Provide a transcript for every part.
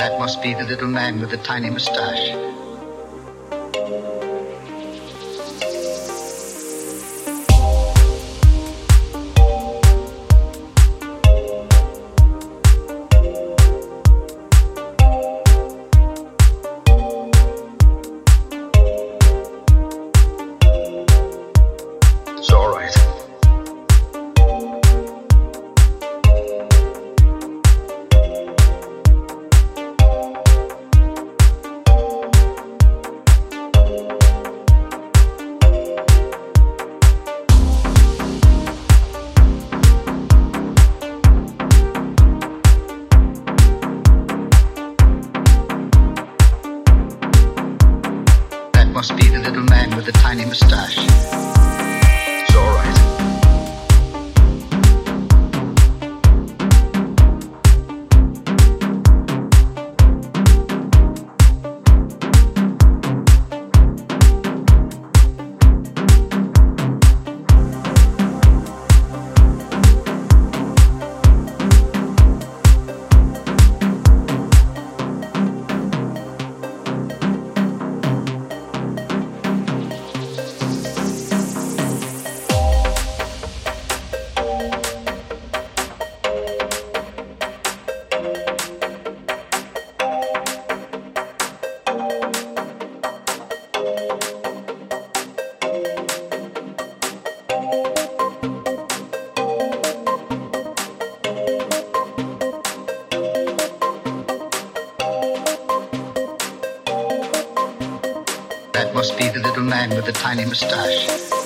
That must be the little man with the tiny mustache. Must be the little man with the tiny mustache. That must be the little man with the tiny mustache.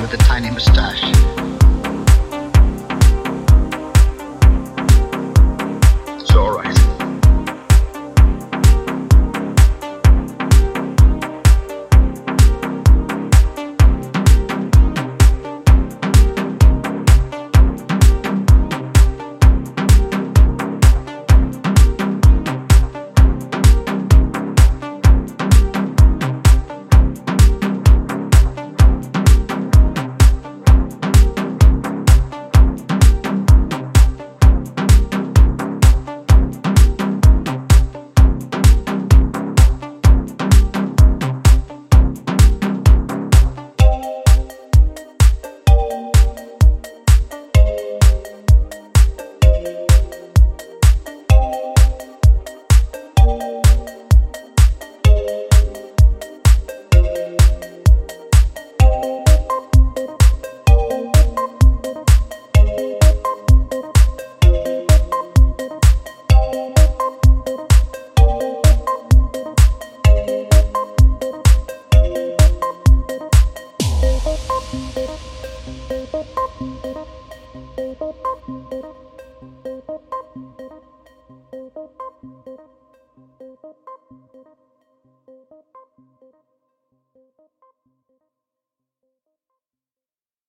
With a tiny mustache.